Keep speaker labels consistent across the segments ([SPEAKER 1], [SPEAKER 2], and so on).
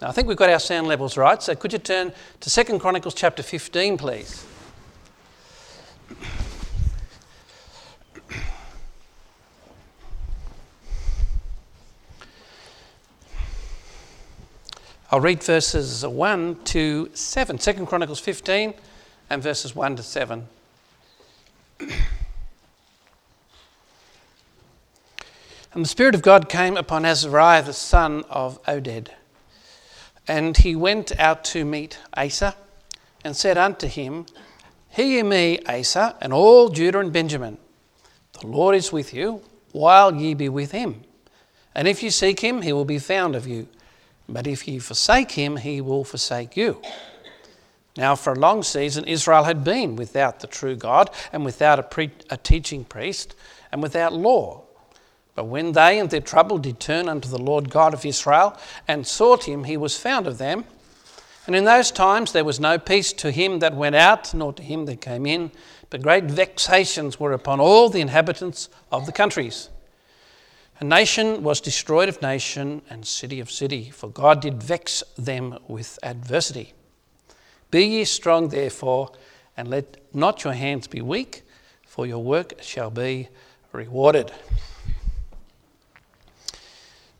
[SPEAKER 1] Now, I think we've got our sound levels right, so could you turn to 2 Chronicles chapter 15, please? I'll read verses 1 to 7. 2 Chronicles 15 and verses 1 to 7. And the Spirit of God came upon Azariah the son of Oded. And he went out to meet Asa and said unto him, Hear me, Asa, and all Judah and Benjamin. The Lord is with you, while ye be with him. And if you seek him, he will be found of you. But if ye forsake him, he will forsake you. Now, for a long season, Israel had been without the true God, and without a, pre- a teaching priest, and without law. But when they and their trouble did turn unto the Lord God of Israel and sought him, he was found of them. And in those times there was no peace to him that went out, nor to him that came in, but great vexations were upon all the inhabitants of the countries. A nation was destroyed of nation, and city of city, for God did vex them with adversity. Be ye strong, therefore, and let not your hands be weak, for your work shall be rewarded.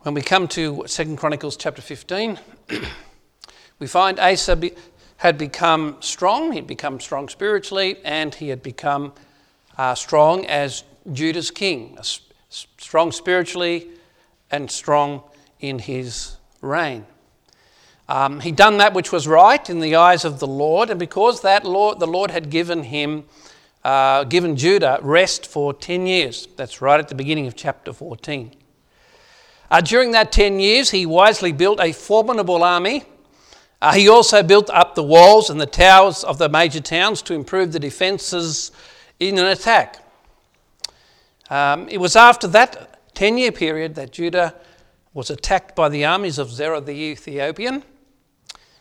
[SPEAKER 1] When we come to 2 Chronicles chapter 15, we find Asa be, had become strong. He'd become strong spiritually, and he had become uh, strong as Judah's king, strong spiritually and strong in his reign. Um, he'd done that which was right in the eyes of the Lord, and because that Lord, the Lord had given him, uh, given Judah rest for 10 years. That's right at the beginning of chapter 14. Uh, during that 10 years, he wisely built a formidable army. Uh, he also built up the walls and the towers of the major towns to improve the defences in an attack. Um, it was after that 10 year period that Judah was attacked by the armies of Zerah the Ethiopian.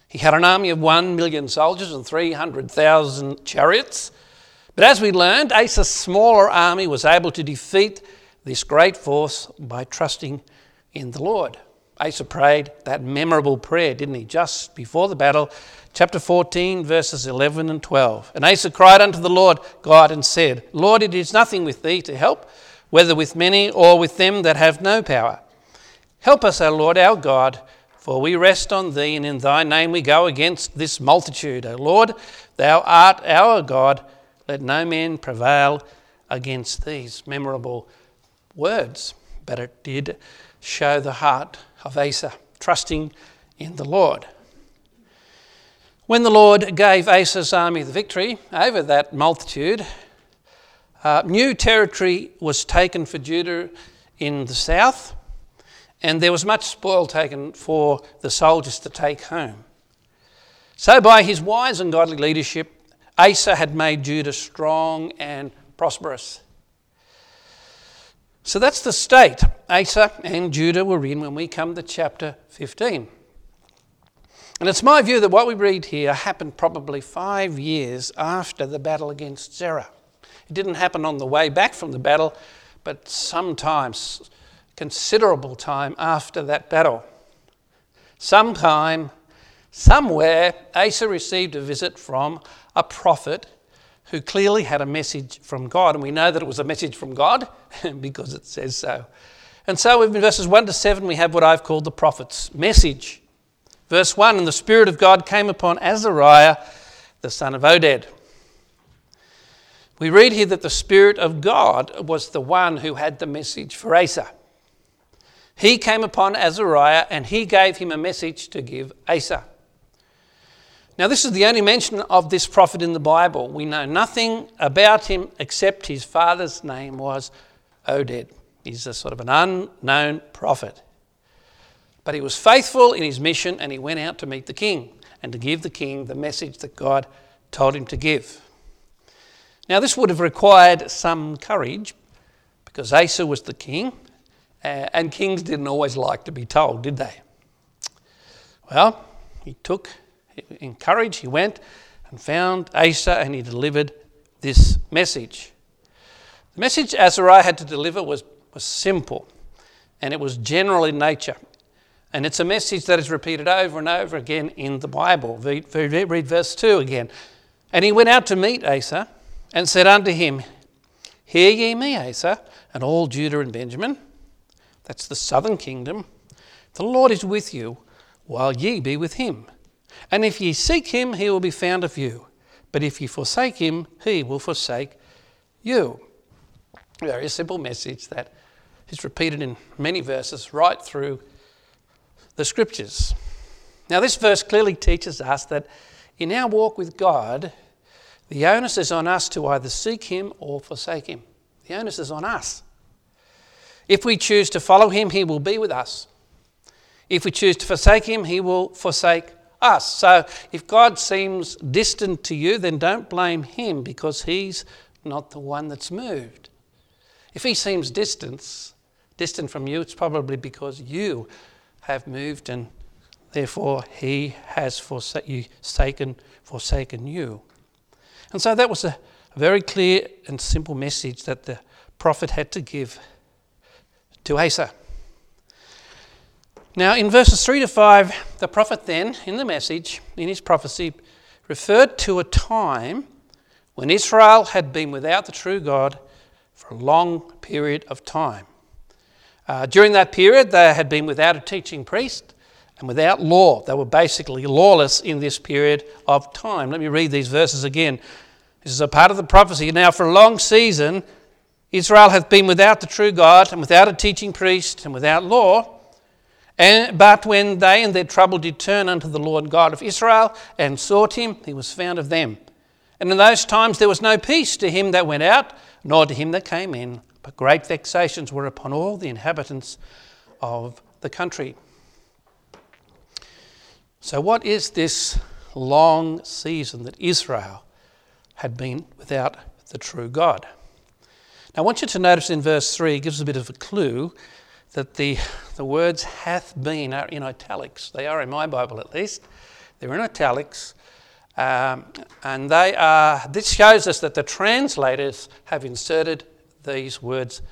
[SPEAKER 1] He had an army of 1 million soldiers and 300,000 chariots. But as we learned, Asa's smaller army was able to defeat this great force by trusting in the Lord. Asa prayed that memorable prayer, didn't he, just before the battle, chapter 14, verses 11 and 12. And Asa cried unto the Lord God and said, Lord, it is nothing with thee to help, whether with many or with them that have no power. Help us, O Lord our God, for we rest on thee, and in thy name we go against this multitude. O Lord, thou art our God, let no man prevail against these memorable words. But it did show the heart of Asa, trusting in the Lord. When the Lord gave Asa's army the victory over that multitude, uh, new territory was taken for Judah in the south, and there was much spoil taken for the soldiers to take home. So, by his wise and godly leadership, Asa had made Judah strong and prosperous. So that's the state Asa and Judah were in when we come to chapter 15. And it's my view that what we read here happened probably five years after the battle against Zerah. It didn't happen on the way back from the battle, but sometimes considerable time after that battle. Sometime, somewhere, Asa received a visit from a prophet who clearly had a message from God. And we know that it was a message from God because it says so. And so in verses 1 to 7, we have what I've called the prophet's message. Verse 1 And the Spirit of God came upon Azariah, the son of Oded. We read here that the Spirit of God was the one who had the message for Asa. He came upon Azariah and he gave him a message to give Asa. Now, this is the only mention of this prophet in the Bible. We know nothing about him except his father's name was Oded. He's a sort of an unknown prophet. But he was faithful in his mission and he went out to meet the king and to give the king the message that God told him to give. Now, this would have required some courage because Asa was the king uh, and kings didn't always like to be told, did they? Well, he took in courage, he went and found Asa and he delivered this message. The message Azariah had to deliver was, was simple and it was general in nature. And it's a message that is repeated over and over again in the Bible. Read, read verse 2 again. And he went out to meet Asa and said unto him, Hear ye me, Asa, and all Judah and Benjamin. That's the southern kingdom. The Lord is with you, while ye be with him. And if ye seek him, he will be found of you. But if ye forsake him, he will forsake you. Very simple message that is repeated in many verses right through the scriptures. Now, this verse clearly teaches us that in our walk with God, the onus is on us to either seek Him or forsake Him. The onus is on us. If we choose to follow Him, He will be with us. If we choose to forsake Him, He will forsake us. So if God seems distant to you, then don't blame Him because He's not the one that's moved. If He seems distant, distant from you, it's probably because you have moved, and therefore he has forsaken, forsaken you. And so that was a very clear and simple message that the prophet had to give to Asa. Now, in verses 3 to 5, the prophet then, in the message, in his prophecy, referred to a time when Israel had been without the true God for a long period of time. Uh, during that period, they had been without a teaching priest and without law. They were basically lawless in this period of time. Let me read these verses again. This is a part of the prophecy. Now, for a long season, Israel hath been without the true God and without a teaching priest and without law. And, but when they in their trouble did turn unto the Lord God of Israel and sought him, he was found of them. And in those times there was no peace to him that went out, nor to him that came in. But great vexations were upon all the inhabitants of the country. So, what is this long season that Israel had been without the true God? Now, I want you to notice in verse 3, it gives a bit of a clue that the, the words hath been are in italics. They are in my Bible at least. They're in italics. Um, and they are, this shows us that the translators have inserted these words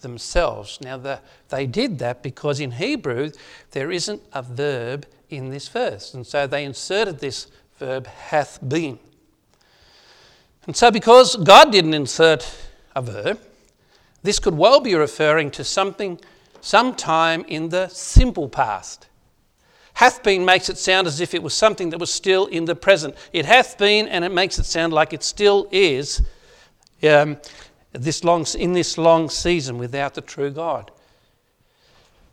[SPEAKER 1] themselves. Now, the, they did that because in Hebrew there isn't a verb in this verse, and so they inserted this verb hath been. And so, because God didn't insert a verb, this could well be referring to something sometime in the simple past. Hath been makes it sound as if it was something that was still in the present. It hath been, and it makes it sound like it still is. Um, this long, in this long season without the true God.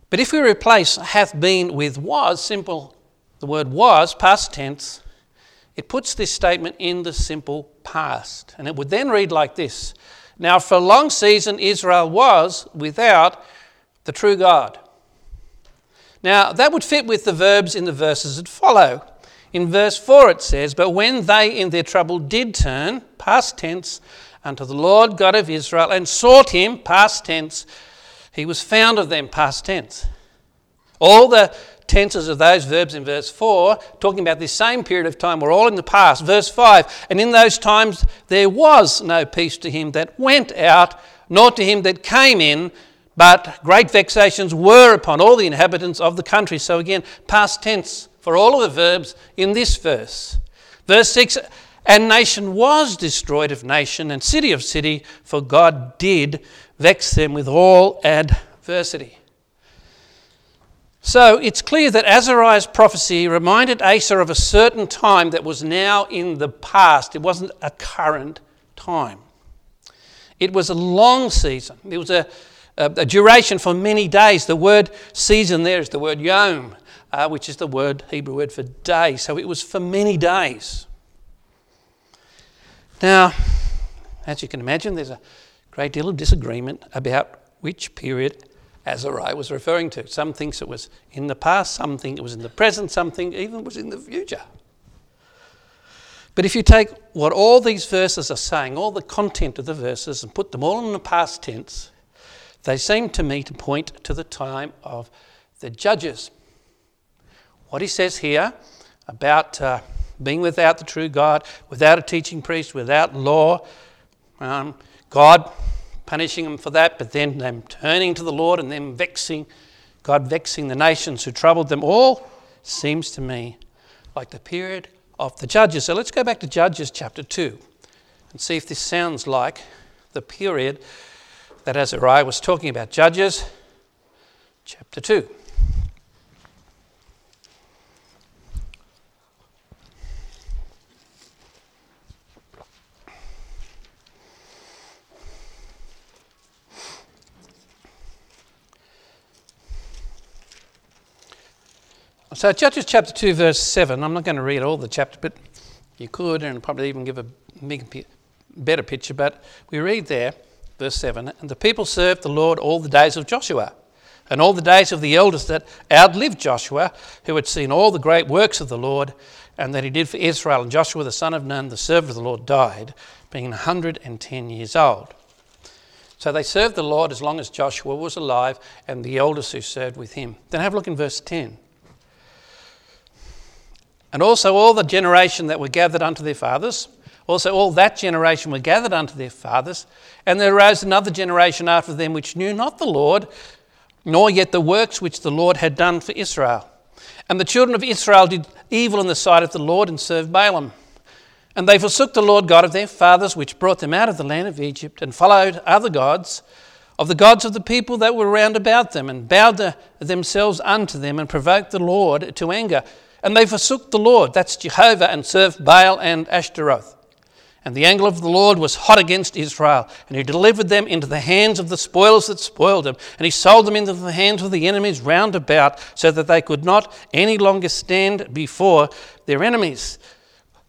[SPEAKER 1] But if we replace hath been with was, simple, the word was, past tense, it puts this statement in the simple past. And it would then read like this Now, for a long season, Israel was without the true God. Now, that would fit with the verbs in the verses that follow. In verse 4, it says, But when they in their trouble did turn, past tense, unto the Lord God of Israel and sought him, past tense. He was found of them, past tense. All the tenses of those verbs in verse 4, talking about this same period of time, were all in the past. Verse 5 And in those times there was no peace to him that went out, nor to him that came in, but great vexations were upon all the inhabitants of the country. So again, past tense for all of the verbs in this verse. Verse 6 and nation was destroyed of nation, and city of city, for God did vex them with all adversity. So it's clear that Azariah's prophecy reminded Asa of a certain time that was now in the past. It wasn't a current time. It was a long season. It was a, a, duration for many days. The word season there is the word yom, uh, which is the word Hebrew word for day. So it was for many days. Now, as you can imagine, there's a great deal of disagreement about which period Azariah was referring to. Some thinks it was in the past, some think it was in the present, some think even was in the future. But if you take what all these verses are saying, all the content of the verses, and put them all in the past tense, they seem to me to point to the time of the judges. What he says here about uh, being without the true God, without a teaching priest, without law. Um, God punishing them for that, but then them turning to the Lord and them vexing God vexing the nations who troubled them all, seems to me like the period of the Judges. So let's go back to Judges chapter 2 and see if this sounds like the period that Azariah was talking about. Judges chapter 2. So, Judges chapter 2, verse 7, I'm not going to read all the chapter, but you could, and probably even give a better picture. But we read there, verse 7 And the people served the Lord all the days of Joshua, and all the days of the elders that outlived Joshua, who had seen all the great works of the Lord, and that he did for Israel. And Joshua the son of Nun, the servant of the Lord, died, being 110 years old. So they served the Lord as long as Joshua was alive, and the elders who served with him. Then have a look in verse 10 and also all the generation that were gathered unto their fathers. Also, all that generation were gathered unto their fathers, and there arose another generation after them which knew not the Lord, nor yet the works which the Lord had done for Israel. And the children of Israel did evil in the sight of the Lord and served Baalim. And they forsook the Lord God of their fathers, which brought them out of the land of Egypt, and followed other gods, of the gods of the people that were round about them, and bowed themselves unto them, and provoked the Lord to anger. And they forsook the Lord, that's Jehovah, and served Baal and Ashtaroth. And the anger of the Lord was hot against Israel, and he delivered them into the hands of the spoilers that spoiled them, and he sold them into the hands of the enemies round about, so that they could not any longer stand before their enemies.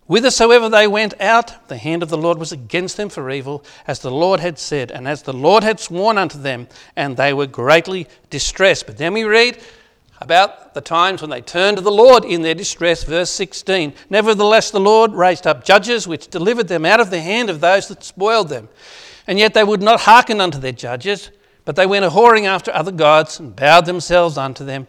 [SPEAKER 1] Whithersoever they went out, the hand of the Lord was against them for evil, as the Lord had said, and as the Lord had sworn unto them, and they were greatly distressed. But then we read, about the times when they turned to the Lord in their distress. Verse 16 Nevertheless, the Lord raised up judges which delivered them out of the hand of those that spoiled them. And yet they would not hearken unto their judges, but they went a whoring after other gods and bowed themselves unto them.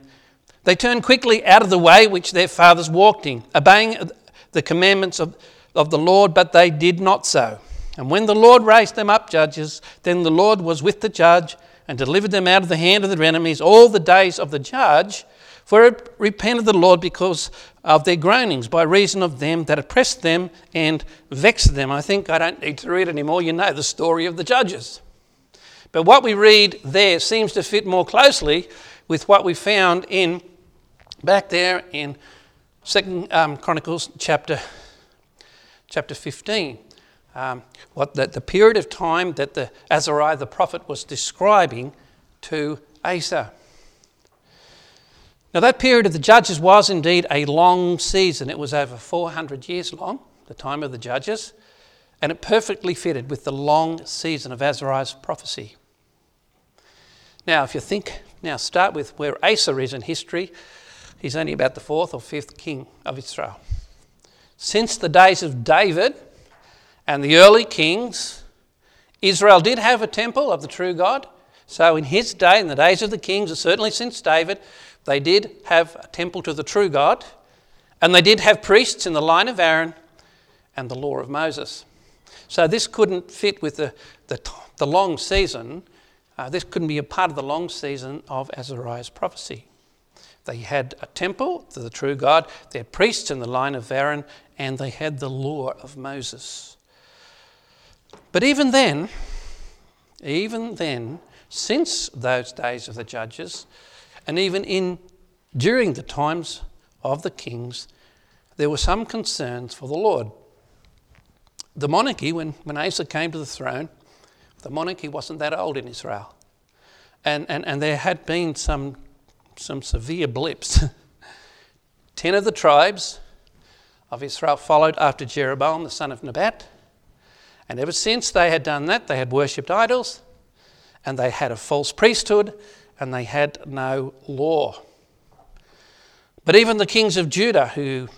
[SPEAKER 1] They turned quickly out of the way which their fathers walked in, obeying the commandments of, of the Lord, but they did not so. And when the Lord raised them up judges, then the Lord was with the judge and delivered them out of the hand of their enemies all the days of the judge. For it repented the Lord because of their groanings, by reason of them that oppressed them and vexed them. I think I don't need to read anymore. You know the story of the judges. But what we read there seems to fit more closely with what we found in back there in Second um, Chronicles chapter chapter 15 um, what the, the period of time that the Azariah the prophet was describing to Asa. Now, that period of the judges was indeed a long season. It was over 400 years long, the time of the judges, and it perfectly fitted with the long season of Azariah's prophecy. Now, if you think, now start with where Asa is in history. He's only about the fourth or fifth king of Israel. Since the days of David, and the early kings, Israel did have a temple of the true God. So in his day, in the days of the kings, and certainly since David, they did have a temple to the true God. And they did have priests in the line of Aaron and the law of Moses. So this couldn't fit with the, the, the long season. Uh, this couldn't be a part of the long season of Azariah's prophecy. They had a temple to the true God, they had priests in the line of Aaron, and they had the law of Moses. But even then, even then, since those days of the judges, and even in during the times of the kings, there were some concerns for the Lord. The monarchy, when, when Asa came to the throne, the monarchy wasn't that old in Israel. And, and, and there had been some, some severe blips. Ten of the tribes of Israel followed after Jeroboam, the son of Nebat. And ever since they had done that, they had worshipped idols, and they had a false priesthood, and they had no law. But even the kings of Judah, who,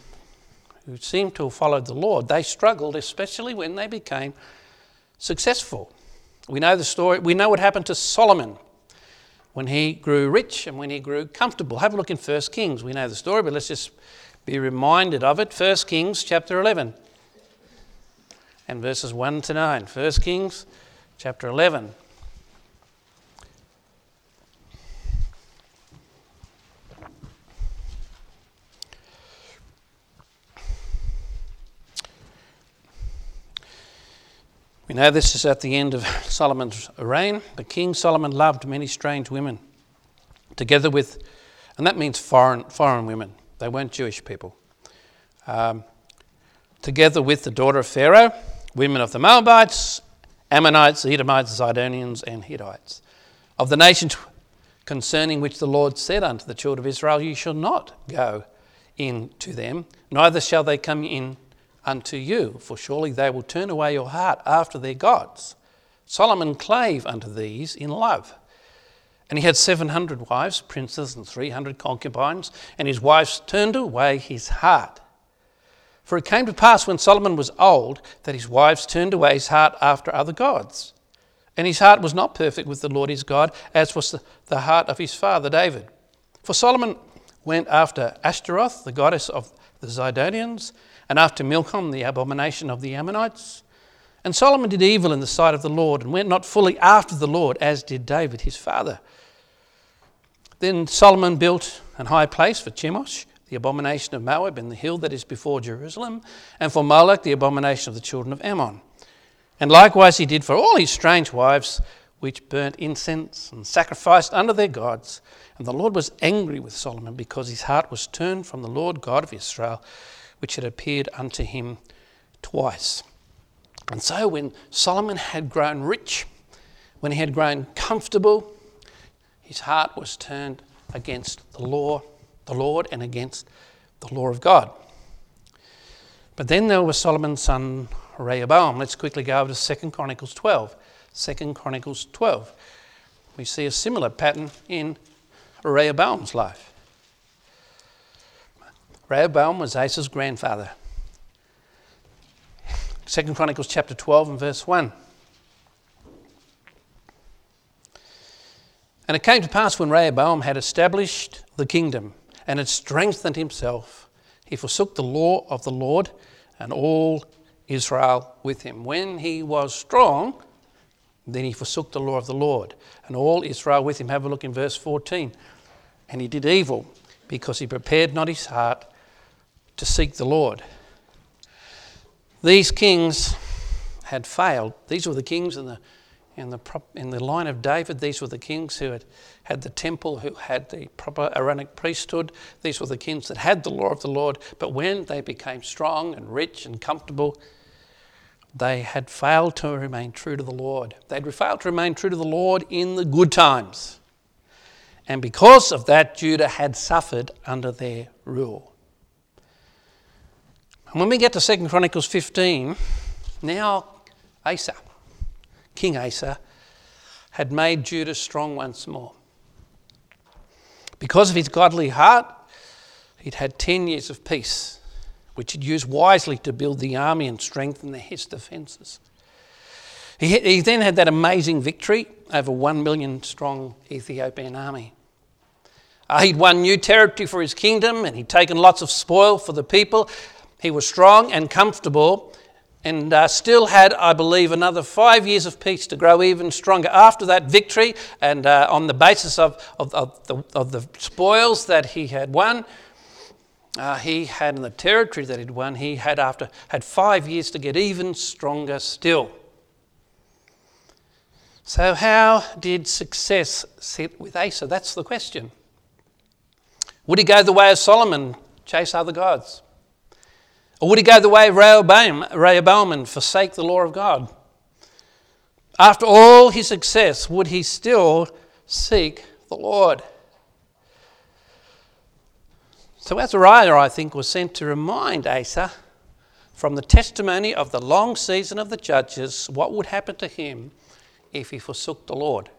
[SPEAKER 1] who seemed to have followed the Lord, they struggled, especially when they became successful. We know the story, we know what happened to Solomon when he grew rich and when he grew comfortable. Have a look in 1 Kings. We know the story, but let's just be reminded of it. 1 Kings chapter 11 and verses 1 to 9. 1 Kings chapter 11. We know this is at the end of Solomon's reign, but King Solomon loved many strange women, together with, and that means foreign, foreign women. They weren't Jewish people. Um, together with the daughter of Pharaoh, women of the Moabites, Ammonites, Edomites, Zidonians, and Hittites. Of the nations concerning which the Lord said unto the children of Israel, You shall not go in to them, neither shall they come in unto you, for surely they will turn away your heart after their gods. Solomon clave unto these in love. And he had 700 wives, princes, and 300 concubines, and his wives turned away his heart. For it came to pass when Solomon was old that his wives turned away his heart after other gods. And his heart was not perfect with the Lord his God, as was the, heart of his father David. For Solomon went after Ashtaroth, the goddess of the Zidonians, and after Milcom, the abomination of the Ammonites. And Solomon did evil in the sight of the Lord, and went not fully after the Lord, as did David his father. Then Solomon built an high place for Chemosh, the abomination of Moab, in the hill that is before Jerusalem, and for Moloch, the abomination of the children of Ammon. And likewise he did for all his strange wives, which burnt incense and sacrificed unto their gods. And the Lord was angry with Solomon because his heart was turned from the Lord God of Israel, which had appeared unto him twice. And so when Solomon had grown rich, when he had grown comfortable, his heart was turned against the law, the Lord, and against the law of God. But then there was Solomon's son Rehoboam. Let's quickly go over to 2 Chronicles 12. 2 Chronicles 12. We see a similar pattern in Rehoboam's life. Rehoboam was Asa's grandfather. 2 Chronicles chapter 12 and verse 1. And it came to pass when Rehoboam had established the kingdom and had strengthened himself, he forsook the law of the Lord and all Israel with him. When he was strong, then he forsook the law of the Lord, and all Israel with him. Have a look in verse 14. And he did evil because he prepared not his heart to seek the Lord. These kings had failed. These were the kings and the, in the, in the line of David. These were the kings who had had the temple, who had the proper Aaronic priesthood. These were the kings that had the law of the Lord. But when they became strong and rich and comfortable, they had failed to remain true to the Lord. They'd failed to remain true to the Lord in the good times. And because of that, Judah had suffered under their rule. And when we get to 2 Chronicles 15, now Asa, King Asa, had made Judah strong once more. Because of his godly heart, he'd had 10 years of peace which he'd used wisely to build the army and strengthen his defences. He, he then had that amazing victory over one million strong Ethiopian army. Uh, he'd won new territory for his kingdom and he'd taken lots of spoil for the people. He was strong and comfortable and uh, still had, I believe, another five years of peace to grow even stronger after that victory. And uh, on the basis of, of, of, the, of the spoils that he had won, uh, he had in the territory that he'd won, he had after had five years to get even stronger still. So how did success sit with Asa? That's the question. Would he go the way of Solomon, chase other gods? Or would he go the way of Rehoboam, Rehoboam and forsake the law of God? After all his success, would he still seek the Lord? So Azariah, I think, was sent to remind Asa from the testimony of the long season of the judges what would happen to him if he forsook the Lord.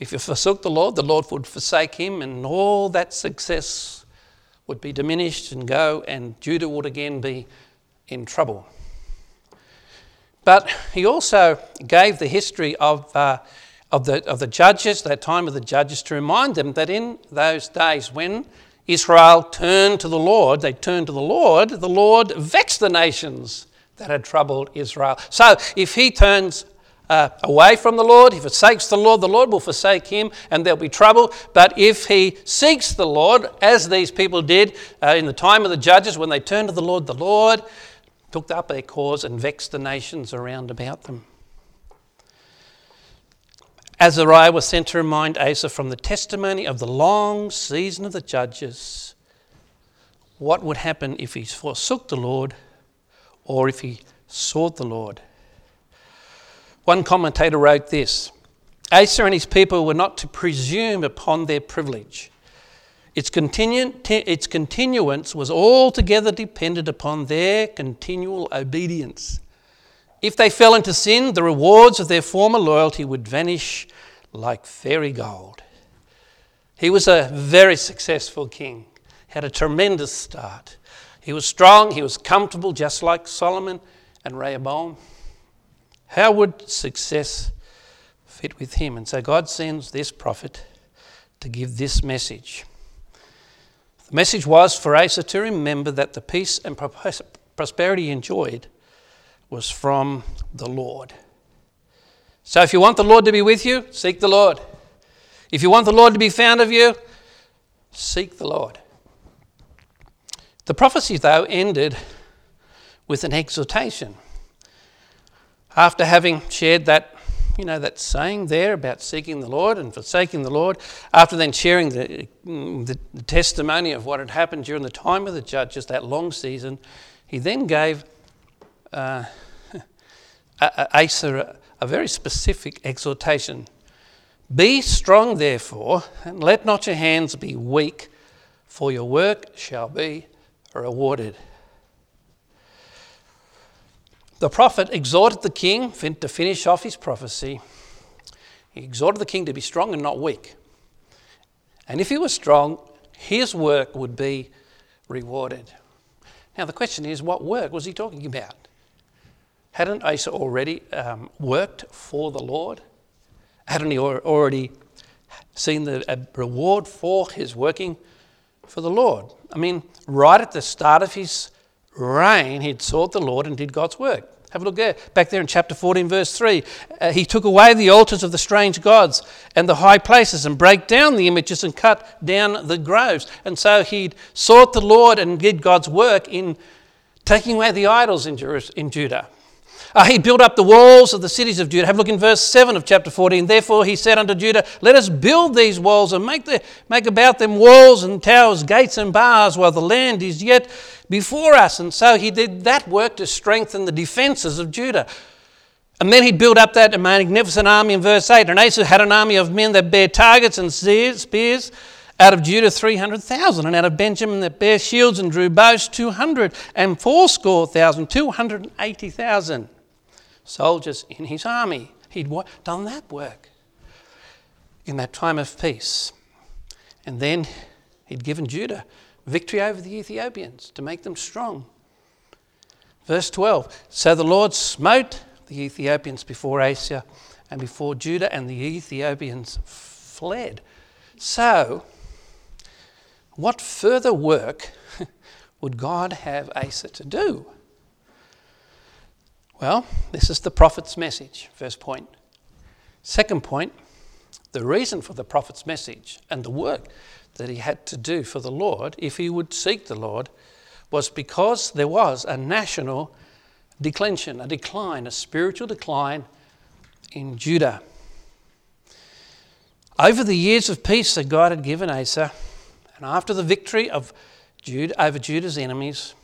[SPEAKER 1] If he forsook the Lord, the Lord would forsake him, and all that success would be diminished and go, and Judah would again be in trouble. But he also gave the history of uh, of the, of the judges, that time of the judges, to remind them that in those days when Israel turned to the Lord, they turned to the Lord, the Lord vexed the nations that had troubled Israel. So if he turns uh, away from the Lord, he forsakes the Lord, the Lord will forsake him and there'll be trouble. But if he seeks the Lord, as these people did uh, in the time of the judges when they turned to the Lord, the Lord took up their cause and vexed the nations around about them. Azariah was sent to remind Asa from the testimony of the long season of the judges what would happen if he forsook the Lord or if he sought the Lord. One commentator wrote this Asa and his people were not to presume upon their privilege. Its, continu- its continuance was altogether dependent upon their continual obedience. If they fell into sin, the rewards of their former loyalty would vanish like fairy gold. He was a very successful king, had a tremendous start. He was strong, he was comfortable, just like Solomon and Rehoboam. How would success fit with him? And so God sends this prophet to give this message. The message was for Asa to remember that the peace and prosperity enjoyed was from the Lord. So if you want the Lord to be with you, seek the Lord. If you want the Lord to be found of you, seek the Lord. The prophecy, though, ended with an exhortation. After having shared that you know, that saying there about seeking the Lord and forsaking the Lord, after then sharing the, the, the testimony of what had happened during the time of the judges, that long season, he then gave uh, Asa a very specific exhortation. Be strong, therefore, and let not your hands be weak, for your work shall be rewarded. The prophet exhorted the king to finish off his prophecy. He exhorted the king to be strong and not weak. And if he was strong, his work would be rewarded. Now, the question is what work was he talking about? Hadn't Asa already um, worked for the Lord? Hadn't he already seen the reward for his working for the Lord? I mean, right at the start of his reign, he'd sought the Lord and did God's work. Have a look there, back there in chapter 14, verse 3. Uh, he took away the altars of the strange gods and the high places and break down the images and cut down the groves. And so he'd sought the Lord and did God's work in taking away the idols in, in Judah. Uh, he built up the walls of the cities of Judah. Have a look in verse 7 of chapter 14. Therefore he said unto Judah, Let us build these walls and make, the, make about them walls and towers, gates and bars, while the land is yet before us. And so he did that work to strengthen the defences of Judah. And then he built up that magnificent army in verse 8. And Asa had an army of men that bare targets and spears. Out of Judah, 300,000. And out of Benjamin, that bare shields and drew bows, 200. And fourscore thousand, 280,000 soldiers in his army. He'd done that work in that time of peace. And then he'd given Judah victory over the Ethiopians to make them strong. Verse 12 So the Lord smote the Ethiopians before Asa and before Judah, and the Ethiopians fled. So, what further work would God have Asa to do? Well, this is the prophet's message, first point. Second point, the reason for the prophet's message and the work that he had to do for the Lord, if he would seek the Lord, was because there was a national declension, a decline, a spiritual decline in Judah. Over the years of peace that God had given Asa, and after the victory of Judah over Judah's enemies,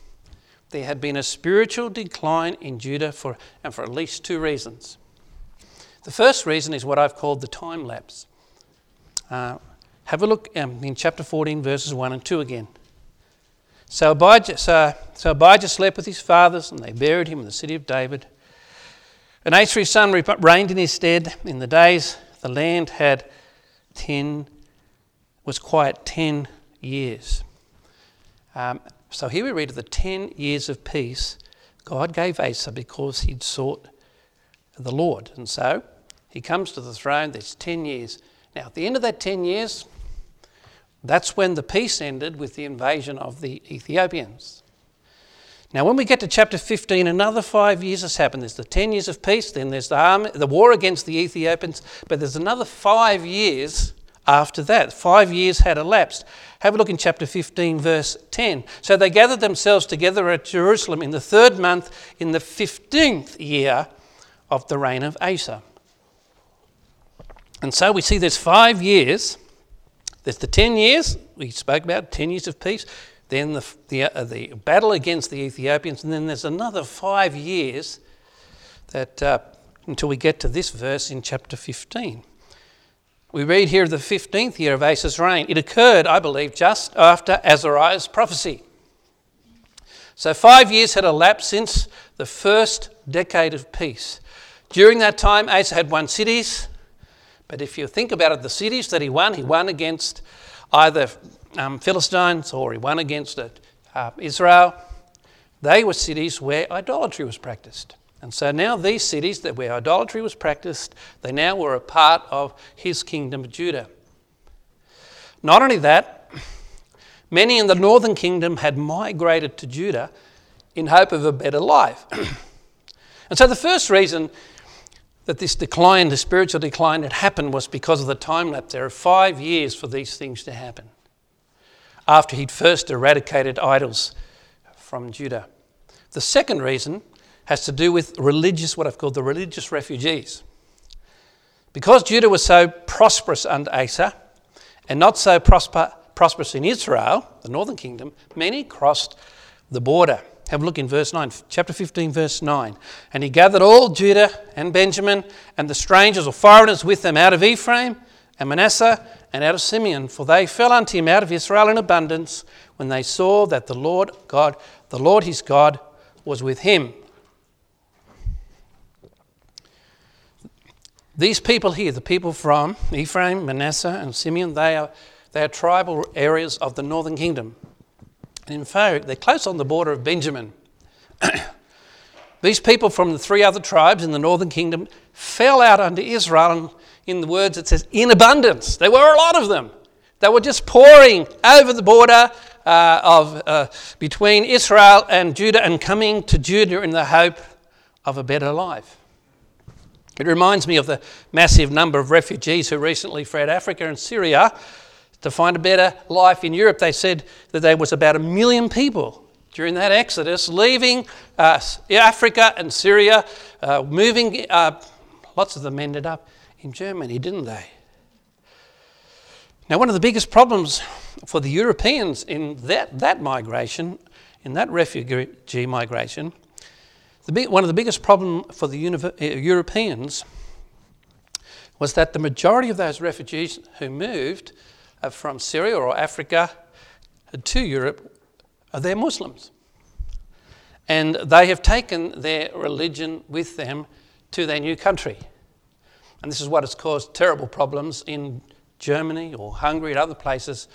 [SPEAKER 1] there had been a spiritual decline in Judah for, and for at least two reasons. The first reason is what I've called the time lapse. Uh, have a look um, in chapter 14, verses 1 and 2 again. So Abijah, so, so Abijah slept with his fathers, and they buried him in the city of David. And Asa his son reigned in his stead. In the days the land had ten, was quiet ten years. Um, so here we read of the 10 years of peace God gave Asa because he'd sought the Lord. And so he comes to the throne, there's 10 years. Now, at the end of that 10 years, that's when the peace ended with the invasion of the Ethiopians. Now, when we get to chapter 15, another five years has happened. There's the 10 years of peace, then there's the, army, the war against the Ethiopians, but there's another five years after that. Five years had elapsed. Have a look in chapter 15, verse 10. So they gathered themselves together at Jerusalem in the third month, in the 15th year of the reign of Asa. And so we see there's five years. There's the 10 years we spoke about, 10 years of peace. Then the, the, uh, the battle against the Ethiopians. And then there's another five years that uh, until we get to this verse in chapter 15. We read here of the 15th year of Asa's reign. It occurred, I believe, just after Azariah's prophecy. So five years had elapsed since the first decade of peace. During that time, Asa had won cities, but if you think about it, the cities that he won, he won against either um, Philistines or he won against uh, Israel. They were cities where idolatry was practiced. And so now these cities that where idolatry was practiced, they now were a part of his kingdom of Judah. Not only that, many in the northern kingdom had migrated to Judah in hope of a better life. and so the first reason that this decline, the spiritual decline, had happened was because of the time lapse. There are five years for these things to happen after he'd first eradicated idols from Judah. The second reason has to do with religious, what I've called the religious refugees. Because Judah was so prosperous under Asa and not so prosper, prosperous in Israel, the northern kingdom, many crossed the border. Have a look in verse 9, chapter 15, verse 9. And he gathered all Judah and Benjamin and the strangers or foreigners with them out of Ephraim and Manasseh and out of Simeon, for they fell unto him out of Israel in abundance when they saw that the Lord God, the Lord his God, was with him. These people here, the people from Ephraim, Manasseh, and Simeon, they are, they are tribal areas of the northern kingdom. And in fact, they're close on the border of Benjamin. These people from the three other tribes in the northern kingdom fell out under Israel, and in the words it says, in abundance. There were a lot of them. They were just pouring over the border uh, of, uh, between Israel and Judah and coming to Judah in the hope of a better life. It reminds me of the massive number of refugees who recently fled Africa and Syria to find a better life in Europe. They said that there was about a million people during that exodus leaving uh, Africa and Syria, uh, moving. Uh, lots of them ended up in Germany, didn't they? Now, one of the biggest problems for the Europeans in that, that migration, in that refugee migration, big, one of the biggest problems for the uh, Europeans was that the majority of those refugees who moved uh, from Syria or Africa to Europe are they're Muslims. And they have taken their religion with them to their new country. And this is what has caused terrible problems in Germany or Hungary and other places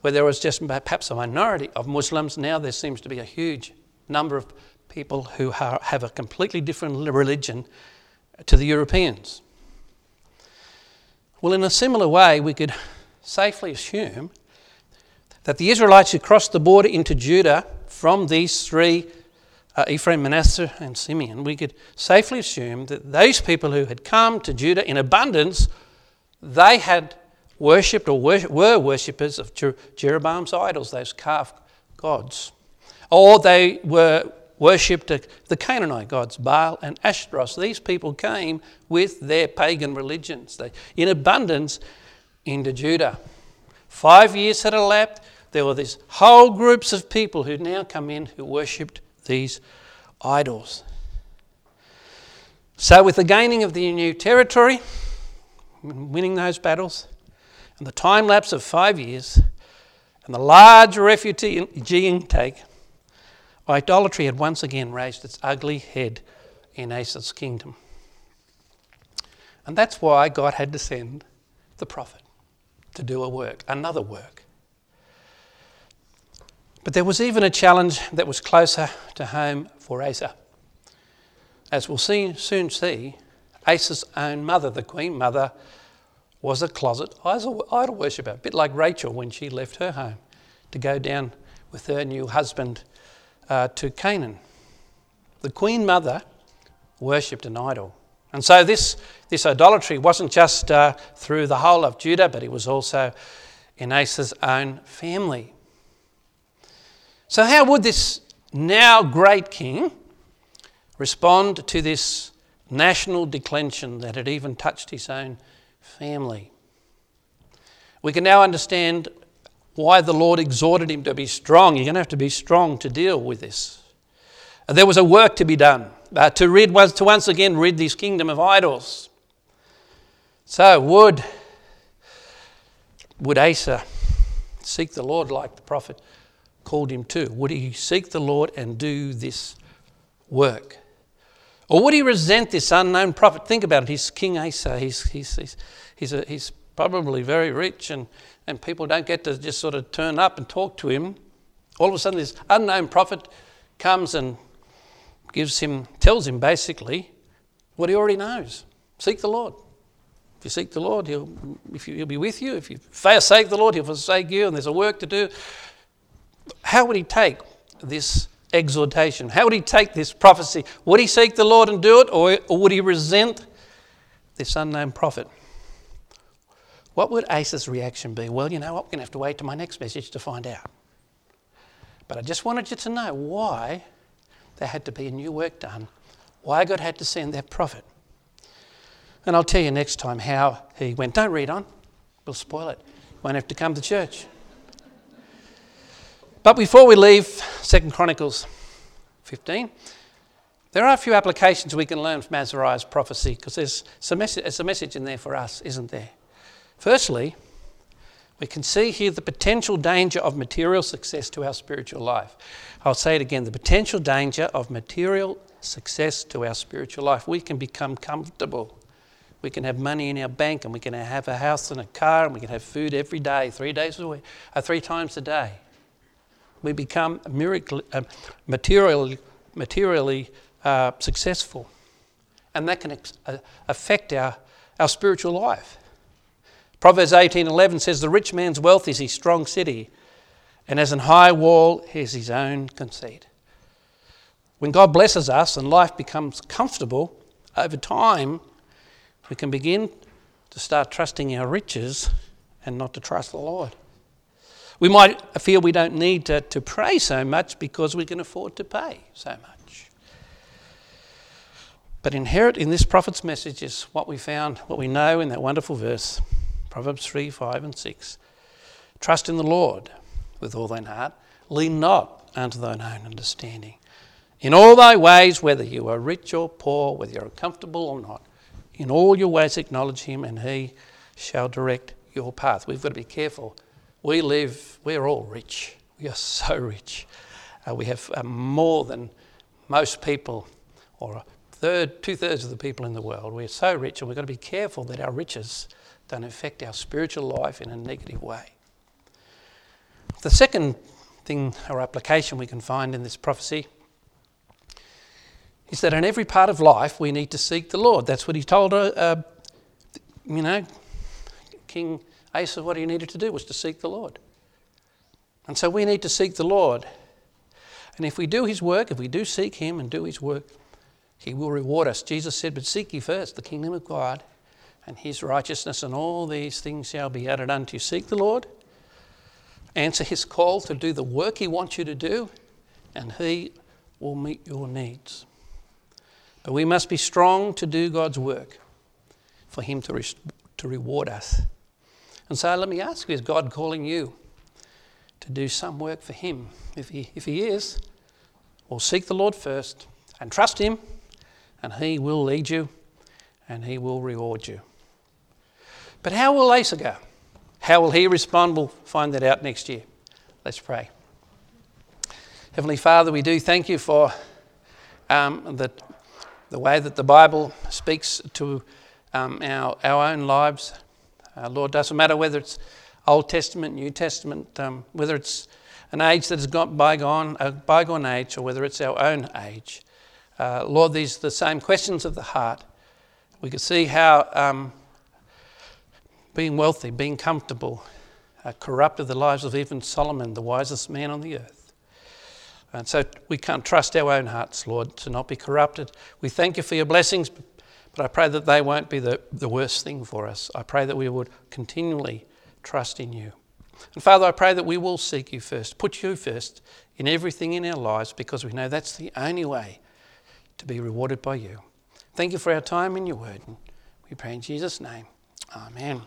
[SPEAKER 1] where there was just perhaps a minority of Muslims. Now there seems to be a huge number of people who have a completely different religion to the Europeans. Well, in a similar way, we could safely assume that the Israelites who crossed the border into Judah from these three uh, Ephraim, Manasseh, and Simeon, we could safely assume that those people who had come to Judah in abundance, they had worshipped or were worshippers of Jeroboam's idols, those calf gods. Or they were worshipped the Canaanite gods, Baal and Ashtaroth. These people came with their pagan religions in abundance into Judah. Five years had elapsed. There were these whole groups of people who now come in who worshipped these idols. So, with the gaining of the new territory, winning those battles, and the time lapse of five years, and the large refugee intake, Idolatry had once again raised its ugly head in Asa's kingdom. And that's why God had to send the prophet to do a work, another work. But there was even a challenge that was closer to home for Asa. As we'll see, soon see, Asa's own mother, the queen mother, was a closet idol worshipper, a bit like Rachel when she left her home to go down with her new husband uh, to Canaan. The Queen Mother worshipped an idol. And so this, this idolatry wasn't just uh, through the whole of Judah, but it was also in Asa's own family. So, how would this now great king respond to this national declension that had even touched his own family? We can now understand why the Lord exhorted him to be strong. You're going to have to be strong to deal with this. There was a work to be done uh, to rid to once again rid this kingdom of idols. So would would Asa seek the Lord like the prophet called him to? Would he seek the Lord and do this work? Or would he resent this unknown prophet? Think about it. He's King Asa. He's, he's, he's, he's, a, he's probably very rich, and, and people don't get to just sort of turn up and talk to him. All of a sudden, this unknown prophet comes and gives him, tells him basically what he already knows seek the Lord. If you seek the Lord, he'll, if you, he'll be with you. If you forsake the Lord, he'll forsake you, and there's a work to do. How would he take this exhortation? How would he take this prophecy? Would he seek the Lord and do it, or, or would he resent this unknown prophet? What would Asa's reaction be? Well, you know what? We're going to have to wait to my next message to find out. But I just wanted you to know why there had to be a new work done, why God had to send that prophet. And I'll tell you next time how he went. Don't read on, we'll spoil it. You won't have to come to church. But before we leave Second Chronicles 15, there are a few applications we can learn from Azariah's prophecy because there's, there's a message in there for us, isn't there? Firstly, we can see here the potential danger of material success to our spiritual life. I'll say it again the potential danger of material success to our spiritual life. We can become comfortable. We can have money in our bank and we can have a house and a car and we can have food every day, three days a week, uh, three times a day. We become uh, materially, materially uh, successful. And that can ex- uh, affect our, our spiritual life. Proverbs 18:11 says, "The rich man's wealth is his strong city, and as an high wall is his own conceit." When God blesses us and life becomes comfortable, over time we can begin to start trusting our riches and not to trust the Lord. We might feel we don't need to, to pray so much because we can afford to pay so much. But inherent in this prophet's message is what we found, what we know in that wonderful verse. Proverbs 3 5 and 6. Trust in the Lord with all thine heart, lean not unto thine own understanding. In all thy ways, whether you are rich or poor, whether you are comfortable or not, in all your ways acknowledge him, and he shall direct your path. We've got to be careful. We live, we're all rich. We are so rich. Uh, we have uh, more than most people, or a third, two thirds of the people in the world. We're so rich, and we've got to be careful that our riches don't affect our spiritual life in a negative way. The second thing or application we can find in this prophecy is that in every part of life we need to seek the Lord. That's what he told, uh, uh, you know, King Asa what he needed to do was to seek the Lord. And so we need to seek the Lord. And if we do his work, if we do seek him and do his work, he will reward us. Jesus said, But seek ye first the kingdom of God and his righteousness, and all these things shall be added unto you. Seek the Lord, answer his call to do the work he wants you to do, and he will meet your needs. But we must be strong to do God's work for him to, re- to reward us. And so let me ask you is God calling you to do some work for him? If he, if he is, well, seek the Lord first and trust him, and he will lead you and he will reward you. But how will Asa go? How will he respond? We'll find that out next year. Let's pray. Heavenly Father, we do thank you for um, the, the way that the Bible speaks to um, our, our own lives. Uh, Lord, doesn't matter whether it's Old Testament, New Testament, um, whether it's an age that has gone bygone, a bygone age, or whether it's our own age. Uh, Lord, these are the same questions of the heart. We can see how um, being wealthy, being comfortable, uh, corrupted the lives of even Solomon, the wisest man on the earth. And so we can't trust our own hearts, Lord, to not be corrupted. We thank you for your blessings, But I pray that they won't be the, the worst thing for us. I pray that we would continually trust in you. And Father, I pray that we will seek you first, put you first in everything in our lives because we know that's the only way to be rewarded by you. Thank you for our time in your word. We pray in Jesus' name. Amen.